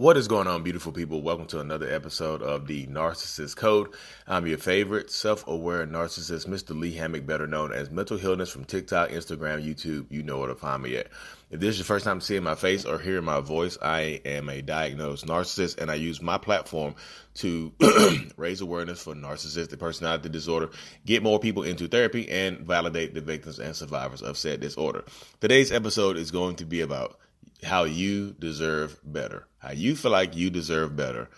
What is going on, beautiful people? Welcome to another episode of the Narcissist Code. I'm your favorite self aware narcissist, Mr. Lee Hammock, better known as Mental Healness from TikTok, Instagram, YouTube. You know where to find me at. If this is your first time seeing my face or hearing my voice, I am a diagnosed narcissist and I use my platform to raise awareness for narcissistic personality disorder, get more people into therapy, and validate the victims and survivors of said disorder. Today's episode is going to be about how you deserve better, how you feel like you deserve better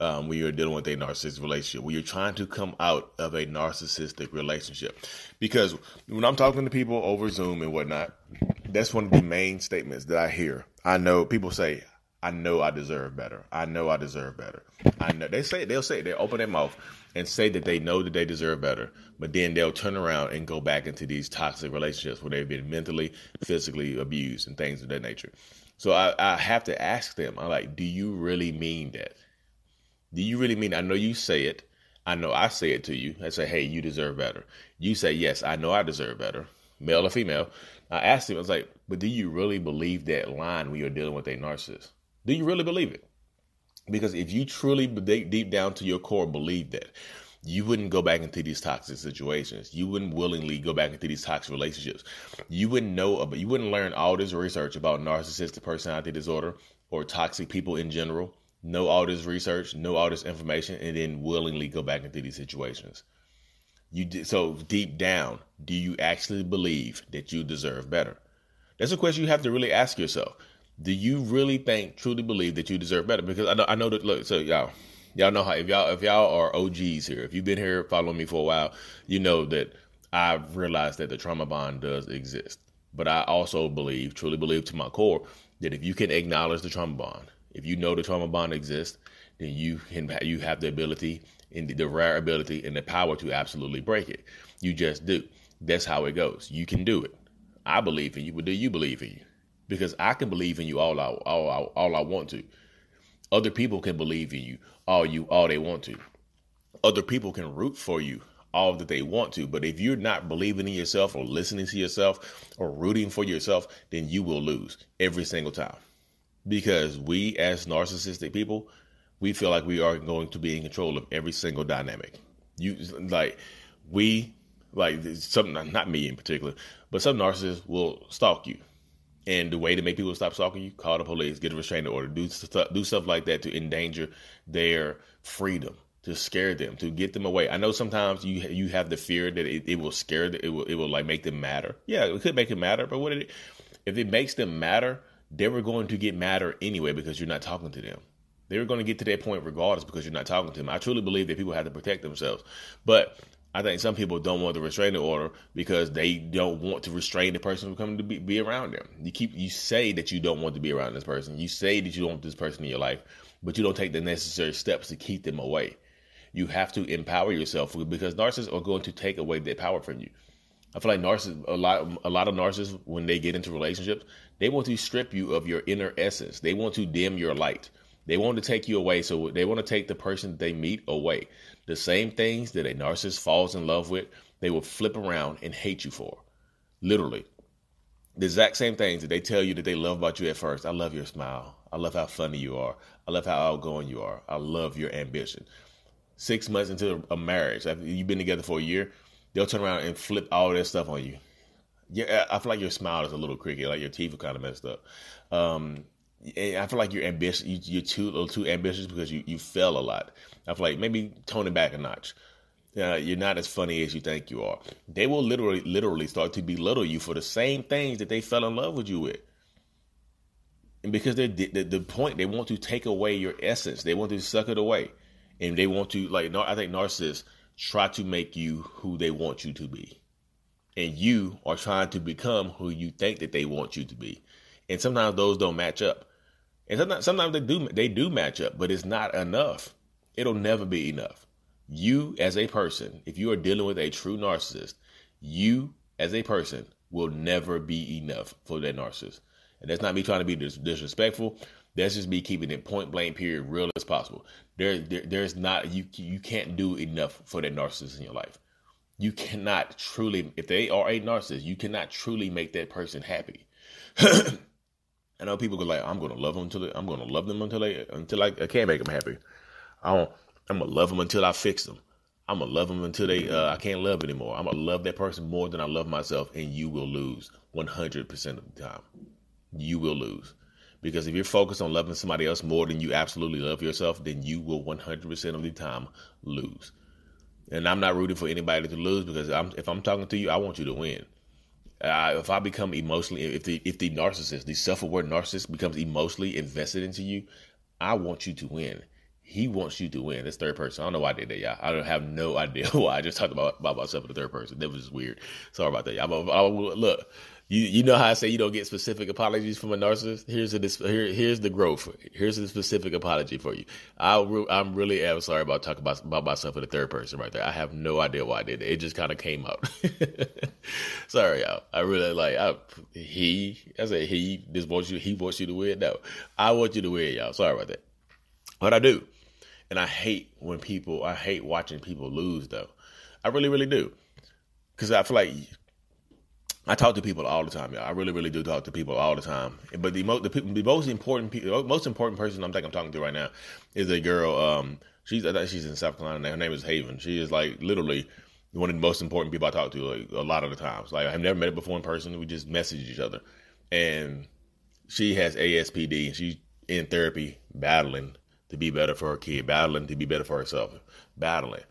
um, when you're dealing with a narcissistic relationship, when you're trying to come out of a narcissistic relationship. Because when I'm talking to people over Zoom and whatnot, that's one of the main statements that I hear. I know people say, I know I deserve better. I know I deserve better. I know they say they'll say they open their mouth and say that they know that they deserve better, but then they'll turn around and go back into these toxic relationships where they've been mentally, physically abused and things of that nature. So I, I have to ask them, I'm like, do you really mean that? Do you really mean I know you say it. I know I say it to you. I say, hey, you deserve better. You say, yes, I know I deserve better, male or female. I asked him, I was like, but do you really believe that line when you're dealing with a narcissist? Do you really believe it? Because if you truly deep down to your core believe that, you wouldn't go back into these toxic situations. You wouldn't willingly go back into these toxic relationships. You wouldn't know about, you wouldn't learn all this research about narcissistic personality disorder or toxic people in general. Know all this research, know all this information, and then willingly go back into these situations. You so deep down, do you actually believe that you deserve better? That's a question you have to really ask yourself. Do you really think, truly believe that you deserve better? Because I know, I know that. Look, so y'all, y'all know how if y'all if y'all are OGs here, if you've been here following me for a while, you know that I've realized that the trauma bond does exist. But I also believe, truly believe to my core, that if you can acknowledge the trauma bond, if you know the trauma bond exists, then you can you have the ability and the rare ability and the power to absolutely break it. You just do. That's how it goes. You can do it. I believe in you, but do you believe in you? Because I can believe in you all I all I, all I want to. Other people can believe in you all you all they want to. Other people can root for you all that they want to, but if you're not believing in yourself or listening to yourself or rooting for yourself, then you will lose every single time. Because we as narcissistic people, we feel like we are going to be in control of every single dynamic. You like we like some not me in particular, but some narcissists will stalk you. And the way to make people stop stalking you, call the police, get a restraining order, do stuff, do stuff like that to endanger their freedom, to scare them, to get them away. I know sometimes you you have the fear that it, it will scare them, it will it will like make them madder. Yeah, it could make them madder, but what it, if it makes them madder? They were going to get madder anyway because you're not talking to them. They were going to get to that point regardless because you're not talking to them. I truly believe that people have to protect themselves, but I think some people don't want the restraining order because they don't want to restrain the person from coming to be, be around them. You keep you say that you don't want to be around this person. You say that you don't want this person in your life, but you don't take the necessary steps to keep them away. You have to empower yourself because narcissists are going to take away that power from you. I feel like narcissists, a lot, a lot of narcissists, when they get into relationships, they want to strip you of your inner essence. They want to dim your light. They want to take you away. So they want to take the person they meet away. The same things that a narcissist falls in love with, they will flip around and hate you for. Literally. The exact same things that they tell you that they love about you at first. I love your smile. I love how funny you are. I love how outgoing you are. I love your ambition. Six months into a marriage, after you've been together for a year, they'll turn around and flip all that stuff on you. Yeah, I feel like your smile is a little cricket, like your teeth are kind of messed up. Um, I feel like you're ambitious. You, are too a little too ambitious because you, you fail a lot. I feel like maybe tone it back a notch. Uh, you're not as funny as you think you are. They will literally literally start to belittle you for the same things that they fell in love with you with. And because they're the, the point, they want to take away your essence. They want to suck it away, and they want to like. I think narcissists try to make you who they want you to be, and you are trying to become who you think that they want you to be and sometimes those don't match up. And sometimes, sometimes they do they do match up, but it's not enough. It'll never be enough. You as a person, if you are dealing with a true narcissist, you as a person will never be enough for that narcissist. And that's not me trying to be dis- disrespectful. That's just me keeping it point blank period real as possible. There, there, there's not you you can't do enough for that narcissist in your life. You cannot truly, if they are a narcissist, you cannot truly make that person happy. I know people go like, I'm gonna love them until they, I'm gonna love them until they until I, I can't make them happy. I don't, I'm gonna love them until I fix them. I'm gonna love them until they uh, I can't love anymore. I'm gonna love that person more than I love myself, and you will lose 100 percent of the time. You will lose because if you're focused on loving somebody else more than you absolutely love yourself, then you will 100 percent of the time lose. And I'm not rooting for anybody to lose because I'm, if I'm talking to you, I want you to win. Uh, if I become emotionally, if the if the narcissist, the self-aware narcissist, becomes emotionally invested into you, I want you to win. He wants you to win. This third person. I don't know why I did that, y'all. I don't have no idea why. I just talked about, about myself in the third person. That was just weird. Sorry about that, y'all. I, I, look, you you know how I say you don't get specific apologies from a narcissist. Here's the here, here's the growth. Here's the specific apology for you. I re, I'm really am sorry about talking about about myself in the third person right there. I have no idea why I did it. It just kind of came out. sorry, y'all. I really like I, he. I said he just wants you. He wants you to win. No, I want you to win, y'all. Sorry about that. But I do, and I hate when people. I hate watching people lose though. I really, really do, because I feel like I talk to people all the time. Yeah, I really, really do talk to people all the time. But the most, the, the most important, most important person I'm I'm talking to right now is a girl. Um, she's I think she's in South Carolina. Her name is Haven. She is like literally one of the most important people I talk to like, a lot of the times. Like I've never met her before in person. We just message each other, and she has ASPD. She's in therapy, battling to be better for her kid, battling to be better for herself, battling.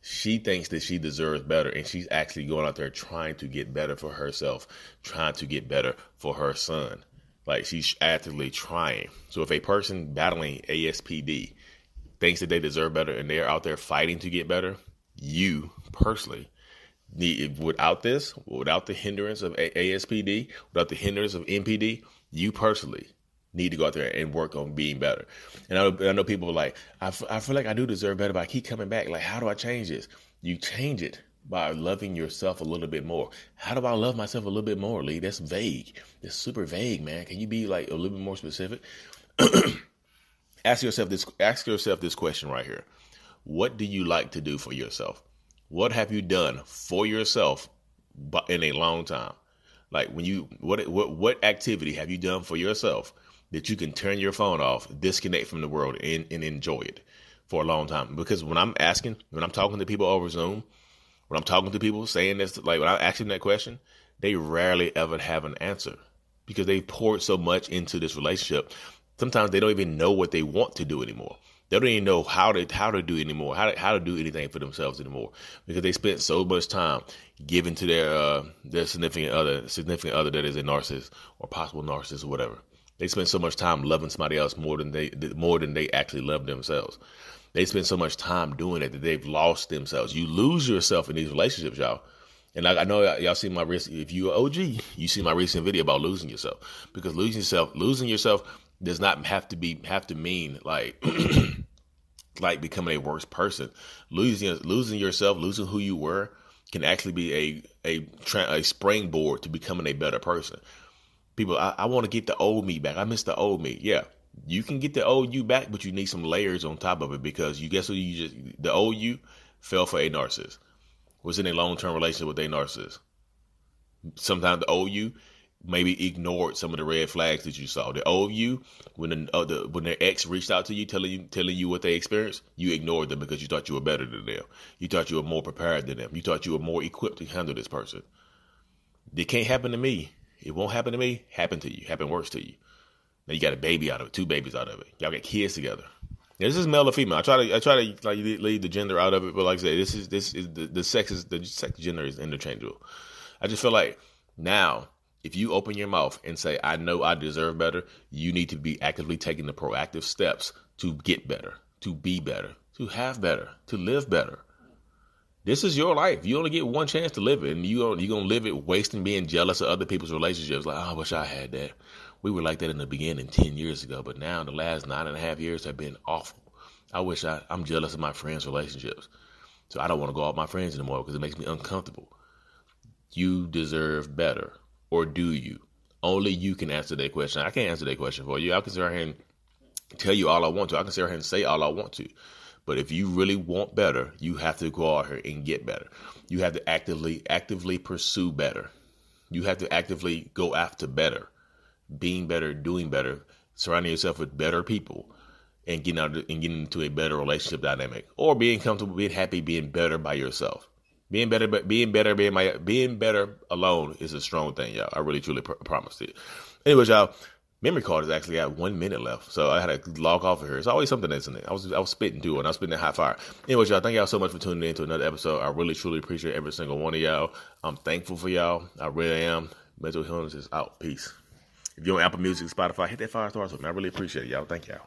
She thinks that she deserves better and she's actually going out there trying to get better for herself trying to get better for her son. Like she's actively trying. So if a person battling aspd thinks that they deserve better and they're out there fighting to get better you personally need without this without the hindrance of aspd without the hindrance of npd you personally need to go out there and work on being better. And I, I know people are like, I, f- I feel like I do deserve better, but I keep coming back. Like, how do I change this? You change it by loving yourself a little bit more. How do I love myself a little bit more, Lee? That's vague. That's super vague, man. Can you be like a little bit more specific? ask yourself this ask yourself this question right here. What do you like to do for yourself? What have you done for yourself in a long time? Like when you what what what activity have you done for yourself that you can turn your phone off, disconnect from the world, and, and enjoy it for a long time. Because when I'm asking, when I'm talking to people over Zoom, when I'm talking to people saying this, like when I ask them that question, they rarely ever have an answer because they poured so much into this relationship. Sometimes they don't even know what they want to do anymore. They don't even know how to how to do anymore, how to how to do anything for themselves anymore, because they spent so much time giving to their uh, their significant other, significant other that is a narcissist or possible narcissist or whatever. They spend so much time loving somebody else more than they more than they actually love themselves. They spend so much time doing it that they've lost themselves. You lose yourself in these relationships, y'all. And I, I know y'all see my recent. If you're OG, you see my recent video about losing yourself because losing yourself, losing yourself does not have to be have to mean like like becoming a worse person. Losing losing yourself, losing who you were, can actually be a a a springboard to becoming a better person. People, I, I want to get the old me back. I miss the old me. Yeah, you can get the old you back, but you need some layers on top of it because you guess what you just the old you fell for a narcissist, was in a long term relationship with a narcissist. Sometimes the old you maybe ignored some of the red flags that you saw. The old you, when the, uh, the when their ex reached out to you, telling you telling you what they experienced, you ignored them because you thought you were better than them. You thought you were more prepared than them. You thought you were more equipped to handle this person. It can't happen to me. It won't happen to me. Happen to you. Happen worse to you. Now you got a baby out of it, two babies out of it. Y'all got kids together. Now, this is male or female. I try to I try to like leave the gender out of it, but like I say, this is this is the, the sex is the sex gender is interchangeable. I just feel like now if you open your mouth and say I know I deserve better, you need to be actively taking the proactive steps to get better, to be better, to have better, to live better. This is your life. You only get one chance to live it, and you you're gonna live it wasting being jealous of other people's relationships. Like, oh, I wish I had that. We were like that in the beginning, ten years ago, but now the last nine and a half years have been awful. I wish I I'm jealous of my friends' relationships, so I don't want to go out with my friends anymore because it makes me uncomfortable. You deserve better, or do you? Only you can answer that question. I can't answer that question for you. I can sit here and tell you all I want to. I can sit here and say all I want to. But if you really want better, you have to go out here and get better. You have to actively actively pursue better. You have to actively go after better. being better, doing better, surrounding yourself with better people, and getting out and getting into a better relationship dynamic, or being comfortable, being happy, being better by yourself. Being better, being better, being my, being better alone is a strong thing, y'all. I really truly pr- promised it. Anyways, y'all, memory card is actually got one minute left, so I had to log off of here. It's always something in it. I was I was spitting too, and I was spitting hot fire. Anyways, y'all, thank y'all so much for tuning in to another episode. I really truly appreciate every single one of y'all. I'm thankful for y'all. I really am. Mental Healness is out. Peace. If you're on Apple Music, Spotify, hit that five stars with me. I really appreciate it, y'all. Thank y'all.